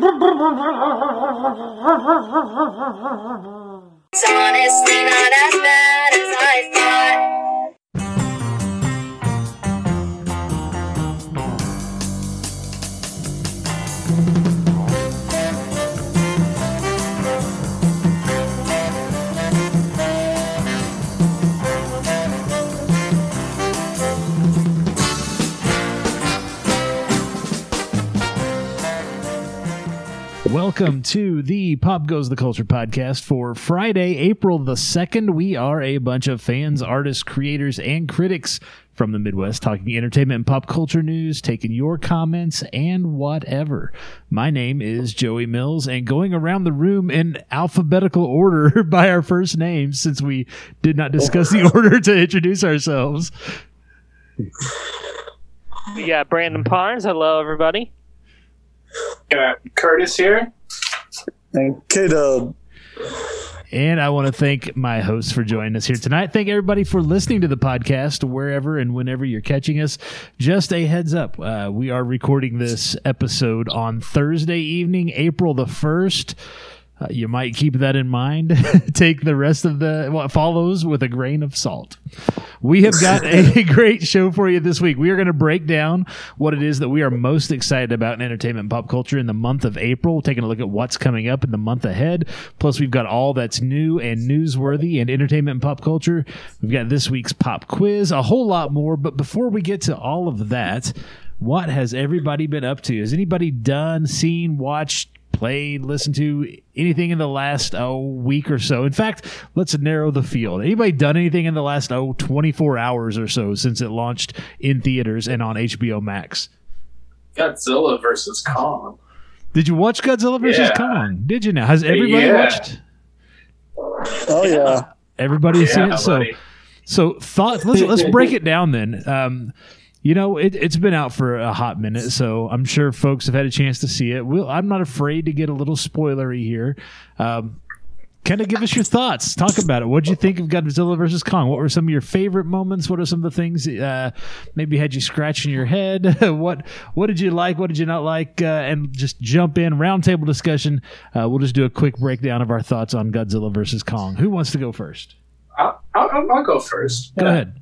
It's honestly not as bad as I thought. Welcome to the Pop Goes the Culture podcast for Friday, April the 2nd. We are a bunch of fans, artists, creators, and critics from the Midwest talking entertainment and pop culture news, taking your comments and whatever. My name is Joey Mills, and going around the room in alphabetical order by our first names since we did not discuss the order to introduce ourselves. We got Brandon Parnes. Hello, everybody. Got Curtis here. And K Dub. And I want to thank my hosts for joining us here tonight. Thank everybody for listening to the podcast wherever and whenever you're catching us. Just a heads up, uh, we are recording this episode on Thursday evening, April the 1st. Uh, you might keep that in mind. Take the rest of the what follows with a grain of salt. We have got a great show for you this week. We are going to break down what it is that we are most excited about in entertainment and pop culture in the month of April, taking a look at what's coming up in the month ahead. Plus, we've got all that's new and newsworthy in entertainment and pop culture. We've got this week's pop quiz, a whole lot more. But before we get to all of that, what has everybody been up to? Has anybody done, seen, watched, played, listened to anything in the last oh, week or so. In fact, let's narrow the field. Anybody done anything in the last oh, 24 hours or so since it launched in theaters and on HBO Max? Godzilla versus Kong. Did you watch Godzilla vs. Yeah. Kong? Did you now? Has everybody Yeah. watched? Oh yeah. Everybody has seen it. So buddy. So thought. Let's let's break it down then. Um, you know, it, it's been out for a hot minute, so I'm sure folks have had a chance to see it. We'll, I'm not afraid to get a little spoilery here. Um, kind of give us your thoughts. Talk about it. What did you think of Godzilla versus Kong? What were some of your favorite moments? What are some of the things uh, maybe had you scratching your head? what What did you like? What did you not like? Uh, and just jump in roundtable discussion. Uh, we'll just do a quick breakdown of our thoughts on Godzilla versus Kong. Who wants to go first? I'll, I'll, I'll go first. Go Yeah. ahead.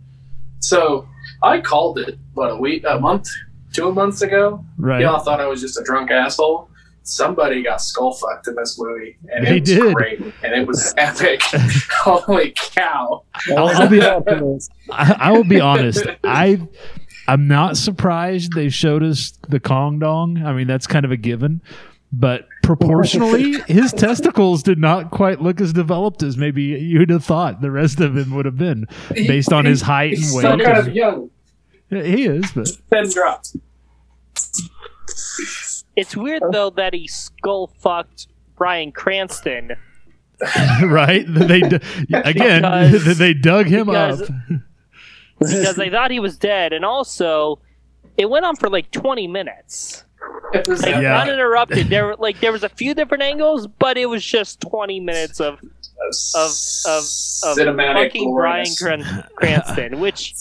So I called it what a week, a month, two months ago. Right. Y'all thought I was just a drunk asshole. Somebody got skull fucked in this movie, and They it was did. great, and it was epic. Holy cow! I'll- I'll be- I, I will be honest. I I'm not surprised they showed us the Kong dong. I mean, that's kind of a given. But proportionally, his testicles did not quite look as developed as maybe you'd have thought the rest of him would have been, based on his height and He's weight. still kind of young. He is, but Ten drops. It's weird though that he skull fucked Bryan Cranston. right? They d- again Because- they dug him because- up. because they thought he was dead, and also it went on for like 20 minutes, It was like. Yeah. uninterrupted. There, were- like there was a few different angles, but it was just 20 minutes of of of cinematic fucking Bryan. Cran- Cranston, which sh-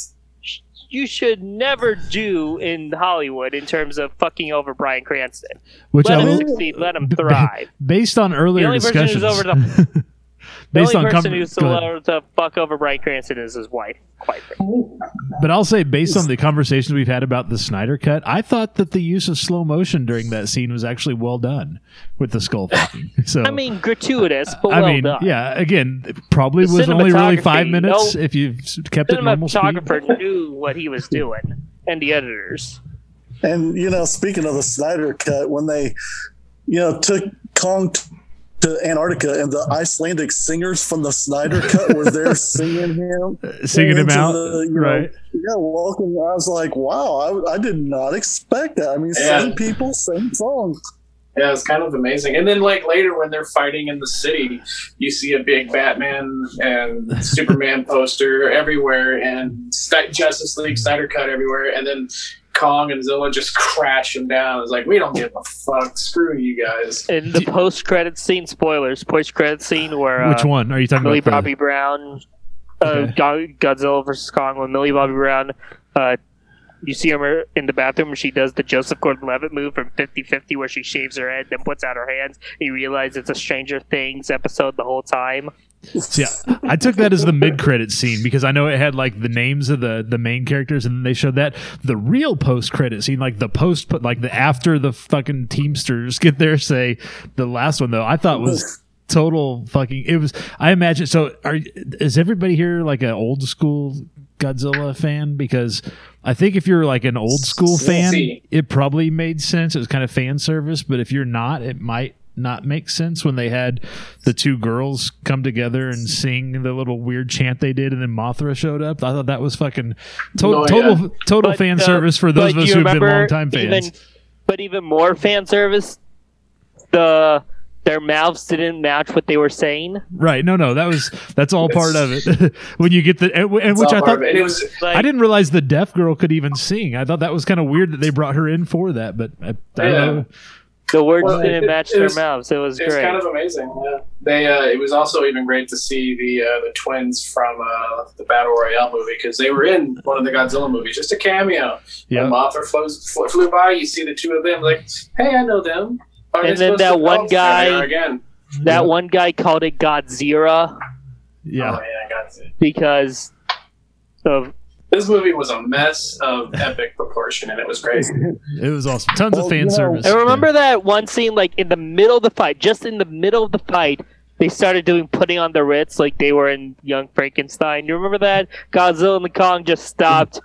you should never do in Hollywood in terms of fucking over Bryan Cranston. Which Let I him will, succeed. Let him thrive. based on earlier only person who's over the- The based only on person com- who's go allowed to fuck over Bryan Cranston is his wife. Quite frankly. But I'll say, based on the conversations we've had about the Snyder cut, I thought that the use of slow motion during that scene was actually well done with the skull fucking. So I mean, gratuitous, but I well mean, done. yeah. Again, it probably The was only really five minutes no- if you kept it normal The cinematographer knew what he was doing, and the editors. And you know, speaking of the Snyder cut, when they, you know, took Kong t- to Antarctica and the Icelandic singers from the Snyder cut were there singing him, Singing him out, the, you know, right? yeah, welcome. I was like, wow, I, I did not expect that. I mean, Yeah. same people, same song. Yeah, it's kind of amazing. And then, like later, when they're fighting in the city, you see a big Batman and Superman poster everywhere, and Justice League Snyder cut everywhere, and then Kong and Zilla just crash him down. It's like we don't give a fuck. Screw you guys. In the post-credit scene, spoilers, post-credit scene where uh, Which one are you talking Millie about? Millie Bobby Brown, uh, Okay. Go- Godzilla versus Kong, when Millie Bobby Brown uh, you see her in the bathroom and she does the Joseph Gordon-Levitt move from 50-50 where she shaves her head then puts out her hands. You realize it's a Stranger Things episode the whole time. Yeah, I took that as the mid-credit scene because I know it had like the names of the the main characters, and they showed that the real post-credit scene, like the post, like the after the fucking Teamsters get there. Say the last one though, I thought was total fucking. It was. I imagine. So, are is everybody here like an old school Godzilla fan? Because I think if you're like an old school fan, it probably made sense. It was kind of fan service, but if you're not, it might not make sense when they had the two girls come together and sing the little weird chant they did, and then Mothra showed up. I thought that was fucking to- Oh, yeah. total total But, fan uh, service for those of us who've been remember longtime fans. Even, but even more fan service, the their mouths didn't match what they were saying. right? No, no, that was that's all part of it. when you get the and, and which I thought it. It was Like, I didn't realize the deaf girl could even sing. I thought that was kind of weird that they brought her in for that, but I, I don't Yeah. Know. the words Well, didn't it- match it their was- mouths. It was It's great. kind of amazing. Yeah. They. Uh, it was also even great to see the uh, the twins from uh, the Battle Royale movie because they were in one of the Godzilla movies, just a cameo. Yeah. When Mothra flows, flew, flew by, you see the two of them, like, hey, I know them. Are And then that to- one there they guy- again. that one guy called it Godzilla Yeah. Oh, yeah, I got it. because of This movie was a mess of epic proportion, and it was great. It was awesome. Tons Well, of oh, fan you know- service. I remember that one scene, like in the middle of the fight, just in the middle of the fight, they started doing putting on the Ritz like they were in Young Frankenstein. You remember that? Godzilla and the Kong just stopped.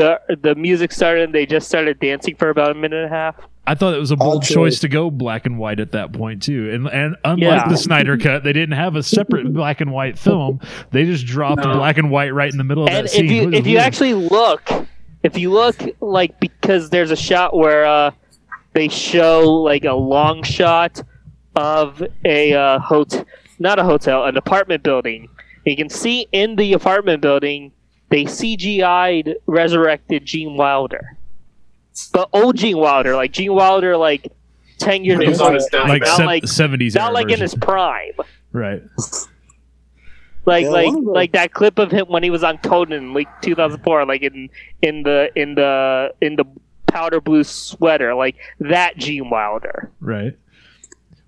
The the the music started and they just started dancing for about a minute and a half. I thought it was a bold Okay. choice to go black and white at that point too. And and unlike Yeah. the Snyder cut, they didn't have a separate black and white film. They just dropped No. black and white right in the middle of and that scene. if you It was if you weird. actually look, if you look like because there's a shot where uh, they show like a long shot of a uh, hotel, not a hotel, an apartment building. You can see in the apartment building they CGI'd resurrected Gene Wilder, but old Gene Wilder, like Gene Wilder, like ten years He was ago, on his like not se- like 70s not era like in his prime. right. like Yeah, like one like that clip of him when he was on Conan like 2004 like in in the in the in the powder blue sweater like that Gene Wilder Right.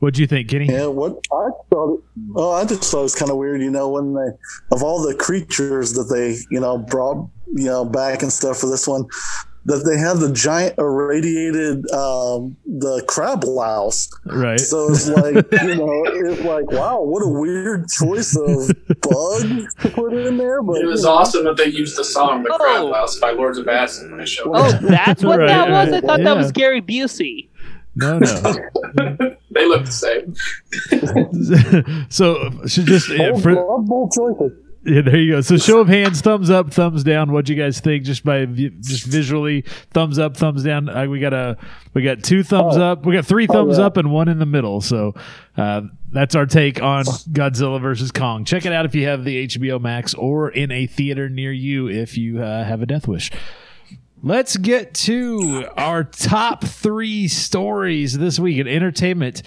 What'd you think, Kenny? Yeah, what I thought. It, oh, I just thought it was kind of weird. You know, when they of all the creatures that they you know brought you know back and stuff for this one, that they had the giant irradiated um, the crab louse. Right. So it's like you know, it's like wow, what a weird choice of bug to put in there. But It was you know, awesome that they used the song "The Crab Oh. Louse" by Lords of Acid when they showed oh up. that's what Right, that was I right, thought that was. Gary Busey No, no. They look the same. so should just yeah, bold, for, bold, bold choices. yeah, there you go. So show of hands, thumbs up, thumbs down. What'd you guys think? Just by just visually, thumbs up, thumbs down. Uh, we got a we got two thumbs Oh. up. We got three thumbs yeah. up and one in the middle. So uh, that's our take on Godzilla versus Kong. Check it out if you have the HBO Max or in a theater near you if you uh, have a Death Wish. Let's get to our top three stories this week in entertainment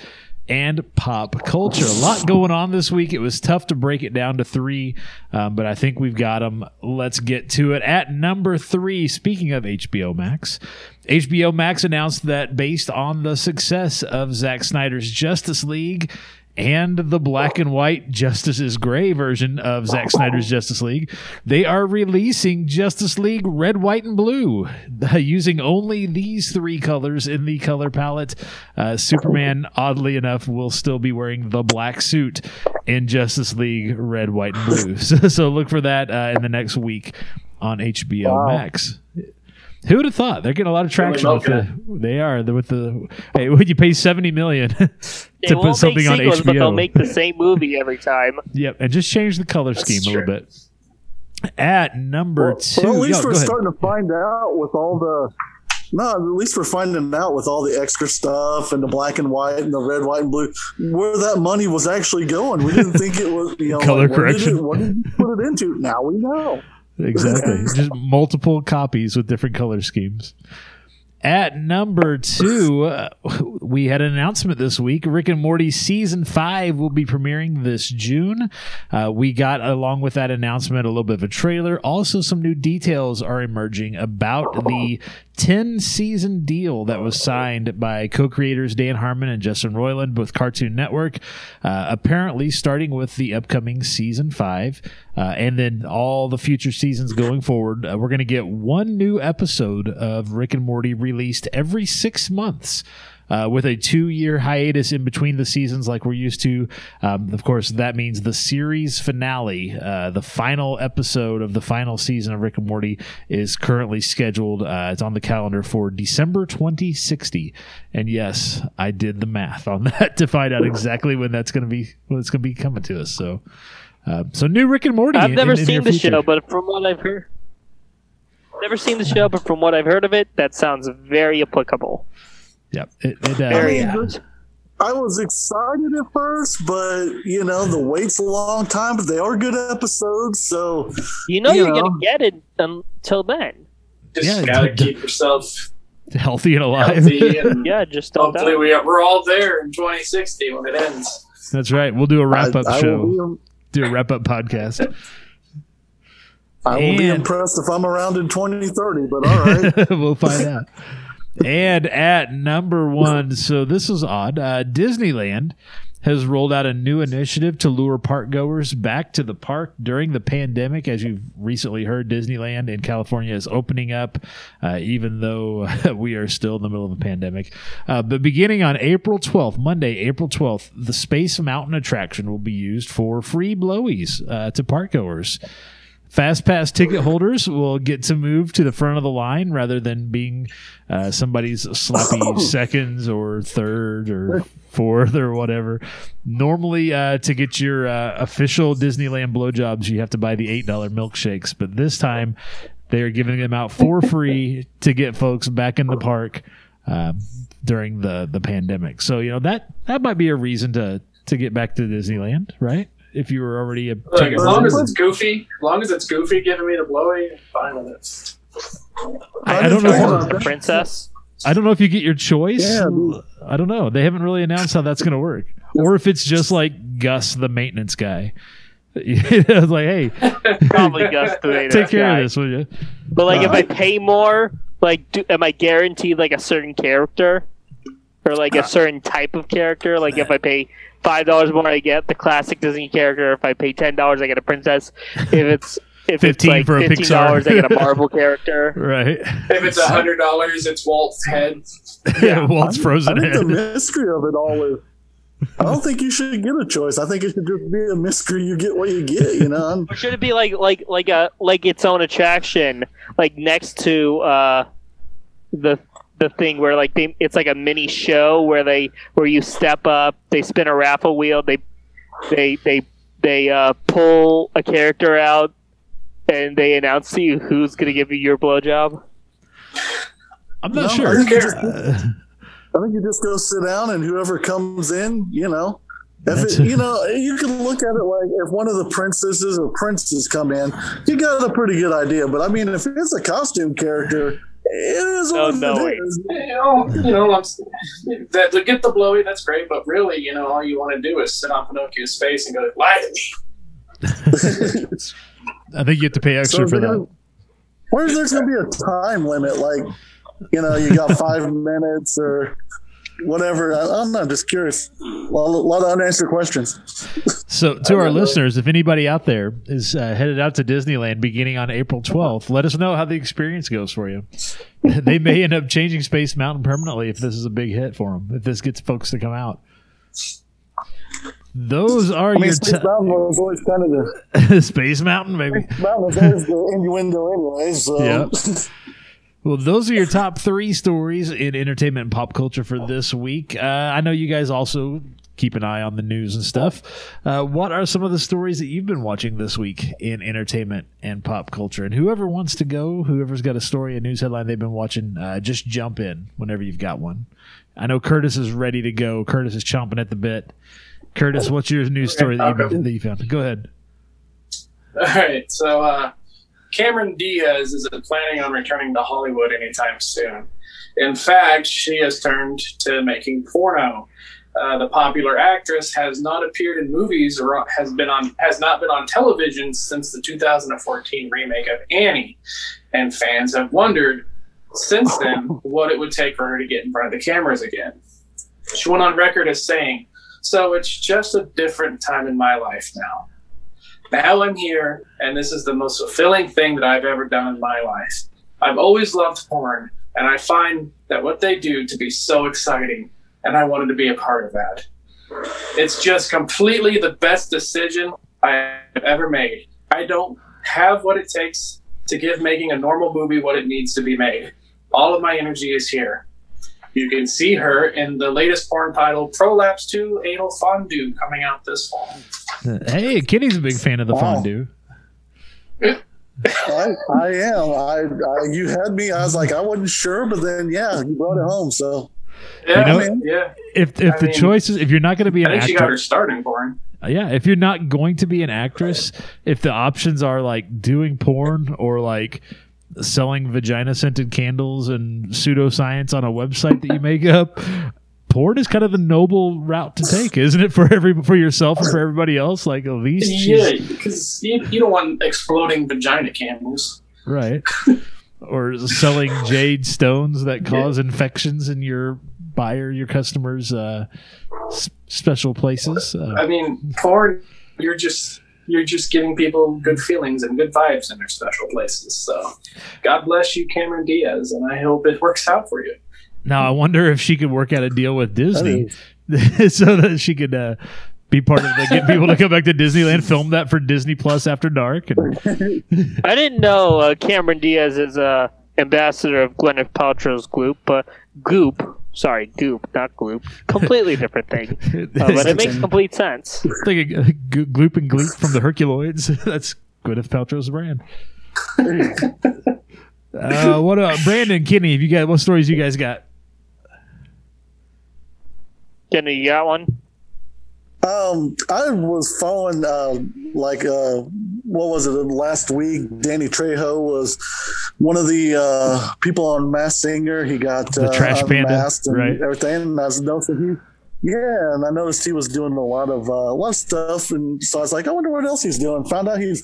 and pop culture. A lot going on this week. It was tough to break it down to three, um, but I think we've got them. Let's get to it. At number three, speaking of HBO Max, HBO Max announced that based on the success of Zack Snyder's Justice League, and the black and white Justice is Gray version of Zack Snyder's Justice League, they are releasing Justice League Red, White, and Blue using only these three colors in the color palette. Uh, Superman, oddly enough, will still be wearing the black suit in Justice League Red, White, and Blue. So, so look for that uh, in the next week on HBO Wow. Max. Who would have thought they're getting a lot of traction with the? They are the, with the. Hey, would you pay seventy million they to won't put something make on sequels, but they'll make the same movie every time Yep, and just change the color scheme a little bit. At number Well, two, well, at least Yo, we're starting to find out with all the. No, at least we're finding out with all the extra stuff and the black and white and the red, white, and blue where that money was actually going. We didn't think it was you know Color like, where did correction. it- what did you put it into? Now we know. Exactly, just multiple copies with different color schemes. At number two, uh, we had an announcement this week. Rick and Morty season five will be premiering this June. Uh, we got, along with that announcement, a little bit of a trailer. Also, some new details are emerging about the 10 season deal that was signed by co creators Dan Harmon and Justin Roiland with Cartoon Network. Uh, apparently, starting with the upcoming season five uh, and then all the future seasons going forward, uh, we're going to get one new episode of Rick and Morty released every six months. Uh, with a two year hiatus in between the seasons, like we're used to. Um, of course, that means the series finale, uh, the final episode of the final season of Rick and Morty, is currently scheduled. Uh, it's on the calendar for December 2060. And yes, I did the math on that to find out exactly when that's going to be when it's going to be coming to us. So, uh, so new Rick and Morty. I've in- never in the seen the future. show, but from what I've heard, never seen the show, but from what I've heard of it, that sounds very applicable. Yeah, it, it, uh, I mean, I was excited at first, but you know the wait's a long time. But they are good episodes, so You know You you're know. gonna get it until then. Just Yeah, gotta d- d- keep yourself healthy and alive. healthy, and Yeah, just don't. hopefully die. we are, we're all there in 2060 when it ends. That's right. We'll do a wrap up I, I show. will, Do a wrap up podcast. I will be impressed if I'm around in 2030. But all right, we'll find out. And at number one, so this is odd. Uh, Disneyland has rolled out a new initiative to lure park goers back to the park during the pandemic. As you've recently heard, Disneyland in California is opening up, uh, even though we are still in the middle of a pandemic. Uh, but beginning on April 12th, Monday, April 12th, the Space Mountain attraction will be used for free blowies uh, to park goers. Fast pass ticket holders will get to move to the front of the line rather than being uh, somebody's sloppy seconds or third or fourth or whatever. Normally, uh, to get your uh, official Disneyland blowjobs, you have to buy the eight dollar milkshakes, but this time they are giving them out for free to get folks back in the park um, during the the pandemic. So you know that that might be a reason to to get back to Disneyland, right? If you were already a Look, as long as it's goofy, as long as it's goofy giving me the blowy, fine with it. I, I don't know. If. The princess. I don't know if you get your choice. Yeah. I don't know. They haven't really announced how that's going to work, or if it's just like Gus, the maintenance guy. it's like, hey, Probably Gus the maintenance take care guy. of this, will you? But like, if Uh, I pay more, like, do, am I guaranteed like a certain character, or like a certain type of character? Like, if I pay five dollars more, I get the classic Disney character. If I pay ten dollars, I get a princess. If it's if 15 it's like for a fifteen Pixar. dollars, I get a Marvel character. Right. If it's a hundred dollars, it's Walt's head. Yeah, Walt's frozen I frozen think the mystery of it all is. I don't think you should get a choice. I think it should just be a mystery. You get what you get. You know. Or should it be like like like a like its own attraction, like next to uh, the the thing where like they it's like a mini show where they where you step up, they spin a raffle wheel, they they they they uh, pull a character out, and they announce to you who's gonna give you your blowjob. I'm not No, sure. I think you just- Uh, I think you just go sit down, and whoever comes in, you know, if it, you know, you can look at it like if one of the princesses or princes come in, you got a pretty good idea. But I mean, if it's a costume character, it is Oh, what no it way. is. You know, you know, I'm, that to get the blowy, that's great. But really, you know, all you want to do is sit on Pinocchio's face and go, "Lie to me." I think you have to pay extra So for that. gonna- Where's there's going to be a time limit? Like, you know, you got five minutes or whatever. I, I'm not just curious. A lot, a lot of unanswered questions. So, to our listeners, if anybody out there is uh, headed out to Disneyland beginning on April 12th, let us know how the experience goes for you. they may end up changing Space Mountain permanently if this is a big hit for them, if this gets folks to come out. Those are I mean, your Space t- Mountain was always kind of the Space Mountain, maybe. mountain was always the innuendo anyway. So Yep. Well, those are your top three stories in entertainment and pop culture for this week. Uh, I know you guys also keep an eye on the news and stuff. Uh, what are some of the stories that you've been watching this week in entertainment and pop culture? And whoever wants to go, whoever's got a story, a news headline they've been watching, uh, just jump in whenever you've got one. I know Curtis is ready to go. Curtis is chomping at the bit. Curtis, what's your news story that, you've that you found? Go ahead. All right, so uh, Cameron Diaz isn't planning on returning to Hollywood anytime soon. In fact, she has turned to making porno. Uh, the popular actress has not appeared in movies or has been on has not been on television since the 2014 remake of Annie, and fans have wondered since then what it would take for her to get in front of the cameras again. She went on record as saying, "So it's just a different time in my life now. Now I'm here, and this is the most fulfilling thing that I've ever done in my life. I've always loved porn, and I find that what they do to be so exciting, and I wanted to be a part of that. It's just completely the best decision I've ever made. I don't have what it takes to give making a normal movie what it needs to be made. All of my energy is here. You can see her in the latest porn title, Prolapse 2 Anal Fondue, coming out this fall. Hey, Kenny's a big fan of the Wow. fondue. I, I am. I, I you had me. I was like, I wasn't sure, but then yeah, you brought it home. So Yeah, You know- I mean, yeah. If if I the mean, choice is if you're not going to be I an think she got her actor, start in porn. Uh, yeah, if you're not going to be an actress, if the options are like doing porn or like selling vagina scented candles and pseudoscience on a website that you make up. Porn is kind of the noble route to take, isn't it? For every for yourself and for everybody else. Like at least Yeah, because you, you don't want exploding vagina candles. Right. or selling jade stones that cause infections in your buyer, your customers' uh, s- special places. Uh, I mean, porn, you're just you're just giving people good feelings and good vibes in their special places. So, God bless you, Cameron Diaz, and I hope it works out for you. Now, I wonder if she could work out a deal with Disney is- so that she could uh, be part of the get people to come back to Disneyland, film that for Disney Plus after dark. And, I didn't know uh, Cameron Diaz is a ambassador of Gwyneth Paltrow's Goop, but Goop. Sorry, Goop, not Gloop. Completely different thing. Uh, but it makes complete sense. Think of, uh, Go- Gloop and Gleep from the Herculoids. That's Gwyneth Paltrow's brand. uh, what uh, Brandon, Kenny? Have you got what stories you guys got? Jenny, you got one? Um, I was following uh, like uh, what was it last week? Danny Trejo was one of the uh, people on Masked Singer. He got The uh, Trash Panda, and right. everything. And I was noticing he, yeah, and I noticed he was doing a lot of uh, a lot of stuff, and so I was like, I wonder what else he's doing. Found out he's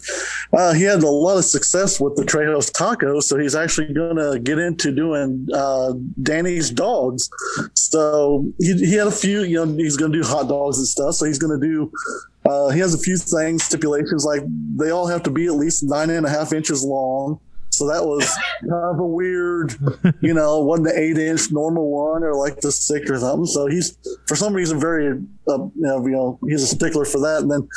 uh, he had a lot of success with the Trejo's tacos, so he's actually going to get into doing uh, Danny's dogs. So he, he had a few, you know, he's going to do hot dogs and stuff. So he's going to do. Uh, he has a few things, stipulations like they all have to be at least nine and a half inches long. So that was kind of a weird, you know, wasn't the eight inch normal one or like the six or something. So he's for some reason very, uh, you, know, you know, he's a stickler for that. And then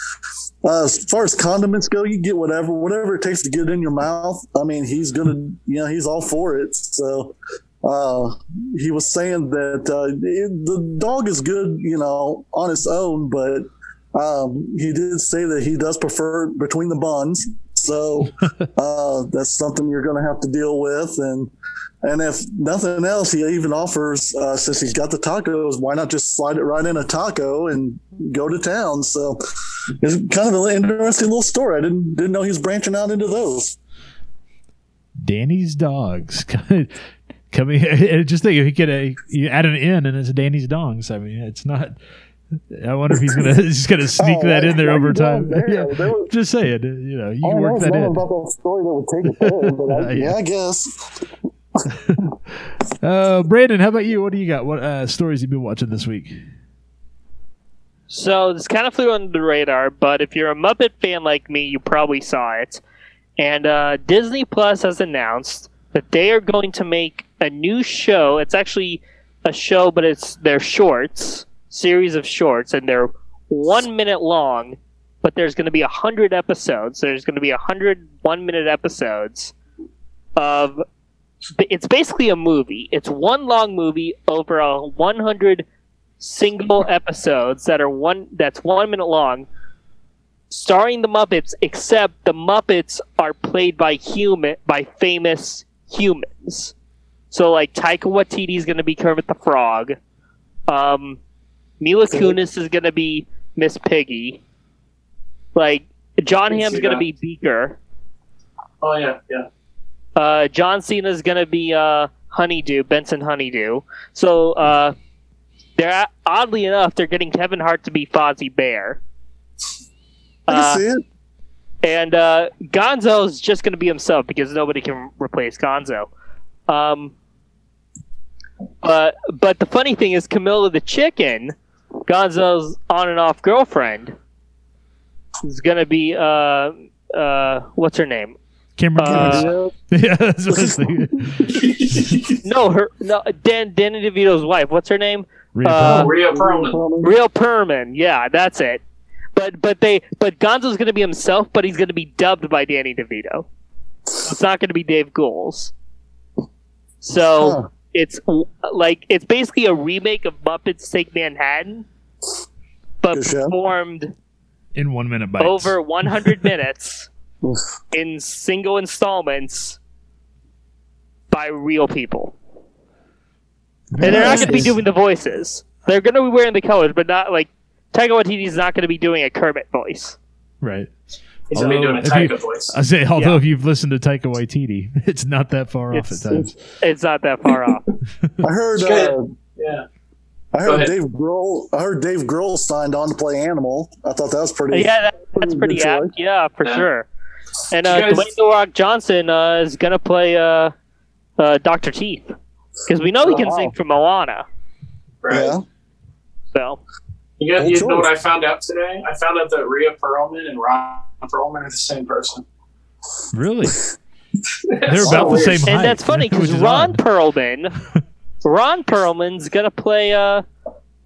uh, as far as condiments go, you get whatever, whatever it takes to get it in your mouth. I mean, he's gonna, you know, he's all for it. So uh, he was saying that uh, it, the dog is good, you know, on its own, but um, he did say that he does prefer between the buns. So uh, that's something you're going to have to deal with. And and if nothing else, he even offers uh, since he's got the tacos, why not just slide it right in a taco and go to town? So it's kind of an interesting little story. I didn't didn't know he was branching out into those. Danny's dogs. Coming, just think if he could uh, you add an N and it's Danny's dogs. I mean, it's not. I wonder if he's gonna he's gonna sneak Oh, that in there over time. don't Yeah, there. There was- just saying, you know, you I can don't know work that something in. about that story that would take it there, but I, Yeah. yeah, I guess. Uh, Brandon, how about you? What do you got? What uh, stories you've been watching this week? So this kind of flew under the radar, but if you're a Muppet fan like me, you probably saw it. And uh, Disney Plus has announced that they are going to make a new show. It's actually a show, but it's their shorts, series of shorts, and they're one minute long. But there's going to be a hundred episodes. So There's going to be a hundred one minute episodes of. It's basically a movie. It's one long movie over a 100 single episodes that are one that's one minute long starring the muppets except the muppets are played by human by famous humans so like taika waititi is going to be kermit the frog um mila kunis is going to be miss piggy like john can hamm's going to that. be beaker Oh yeah, yeah. uh, John Cena is going to be uh, Honeydew, Bunsen Honeydew. So uh, they're oddly enough, they're getting Kevin Hart to be Fozzie Bear. I can Uh, see it. and uh, Gonzo is just going to be himself because nobody can replace Gonzo. Um, but but the funny thing is, Camilla the chicken, Gonzo's on and off girlfriend, is going to be uh uh what's her name? Cameron Uh, yeah, that's what I was thinking. No, her no Dan Danny DeVito's wife. What's her name? Rhea Uh, Perlman. Rhea Perlman. Real Perman. Yeah, that's it. But but they but Gonzo's going to be himself, but he's going to be dubbed by Danny DeVito. It's not going to be Dave Goelz. So Huh. it's like it's basically a remake of Muppets Take Manhattan, but Good show. performed in one minute bites. over 100 minutes in single installments by real people. And they're not going to be doing the voices. They're going to be wearing the colors, but not like Taika Waititi's not going to be doing a Kermit voice. Right. He's gonna be Although, doing a Taika you- voice. I say, although Yeah. if you've listened to Taika Waititi, it's not that far off It's- at times. It's not that far off. I heard. Uh, Yeah. I heard. Dave Grohl. I heard Dave Grohl signed on to play Animal. I thought that was pretty. yeah, that, that's Pretty pretty apt. choice. Yeah, for Yeah. sure. And You uh, guys- Dwayne The Rock Johnson uh, is going to play uh, uh, Dr. Teeth. Because we know he can Oh, wow. sing from Moana. Right. Yeah. So, You, got, you know what. I found out today? I found out that Rhea Perlman and Ron Perlman are the same person. Really? They're That's about the same height. and that's funny because Ron odd. Perlman, Ron Perlman's gonna play. Uh,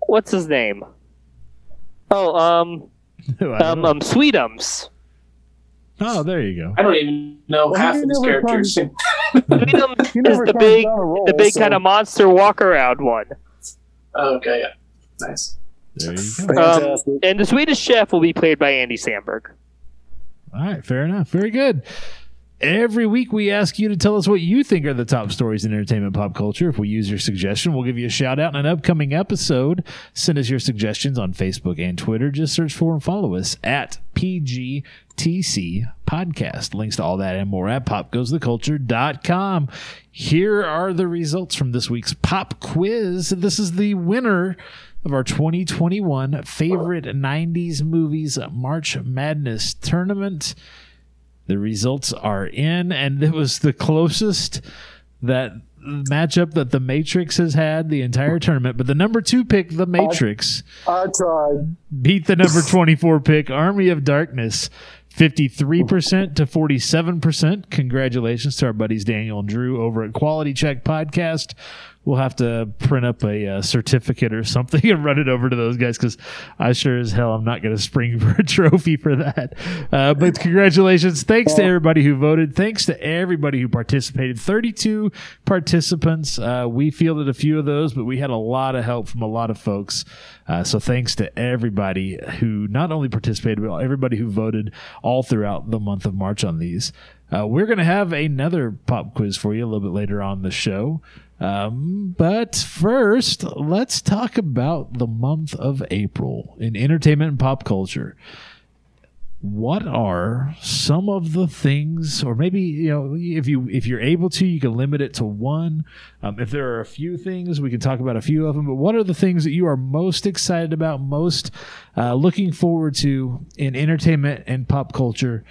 what's his name? Oh, um, um, um, Sweetums. oh, there you go. I don't even know Well, half of these never characters. Sweetums is the big, down role, the big so- kind of monster walk around one. oh, okay, yeah. Nice. There you go. Um, and the Swedish Chef will be played by Andy Samberg. All right, fair enough. Very good. Every week we ask you to tell us what you think are the top stories in entertainment pop culture. If we use your suggestion, we'll give you a shout out in an upcoming episode. Send us your suggestions on Facebook and Twitter. Just search for and follow us at PGTC Podcast. Links to all that and more at popgoestheculture.com. Here are the results from this week's pop quiz. This is the winner of our 2021 favorite 90s movies March Madness tournament. The results are in, and it was the closest that matchup that the Matrix has had the entire tournament. But the number two pick, the Matrix, I tried. beat the number 24 pick, Army of Darkness, 53% to 47%. Congratulations to our buddies Daniel and Drew over at Quality Check Podcast. We'll have to print up a uh, certificate or something and run it over to those guys because I sure as hell I'm not going to spring for a trophy for that. Uh, but congratulations. Thanks to everybody who voted. Thanks to everybody who participated. 32 participants. Uh, we fielded a few of those, but we had a lot of help from a lot of folks. Uh, so thanks to everybody who not only participated, but everybody who voted all throughout the month of March on these. Uh, we're going to have another pop quiz for you a little bit later on the show. Um, but first, let's talk about the month of April in entertainment and pop culture. What are some of the things, or maybe you know, if you if you're able to, you can limit it to one. Um, if there are a few things, we can talk about a few of them. But what are the things that you are most excited about, most uh, looking forward to in entertainment and pop culture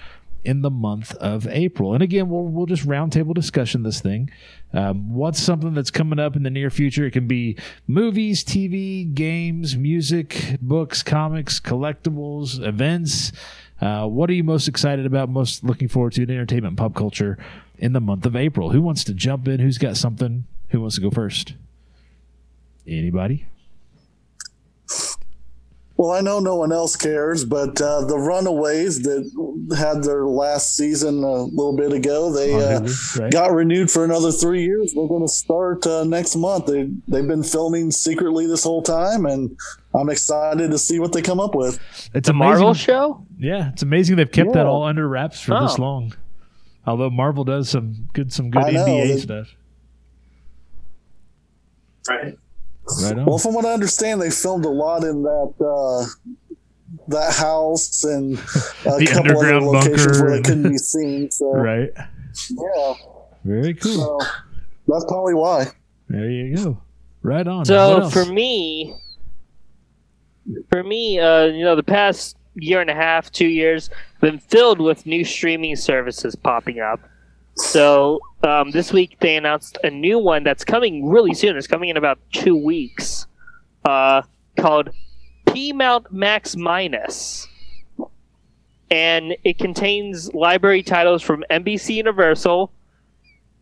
in the month of April. And again, we'll we'll just roundtable discussion this thing. Um, what's something that's coming up in the near future? It can be movies, TV, games, music, books, comics, collectibles, events. Uh, what are you most excited about? Most looking forward to in entertainment pop culture in the month of April? Who wants to jump in? Who's got something? Who wants to go first? Anybody? Well, I know no one else cares, but uh, the Runaways that had their last season a little bit ago, they uh, right? got renewed for another three years. They're going to start uh, next month. They they've been filming secretly this whole time, and I'm excited to see what they come up with. It's a Marvel show? Yeah, it's amazing they've kept that all under wraps for this Oh. long. Although Marvel does some good some good know, NBA they- stuff. Right. Right on. Well, from what I understand, they filmed a lot in that uh, that house and a The couple other locations bunker where they couldn't be seen. So right. yeah, Very cool. so That's probably why. There you go. Right on. So for me, for me, uh, you know, the past year and a half, two years, been filled with new streaming services popping up. So um, this week they announced a new one that's coming really soon. It's coming in about two weeks, uh, called P Mount Max Minus, and it contains library titles from NBC Universal,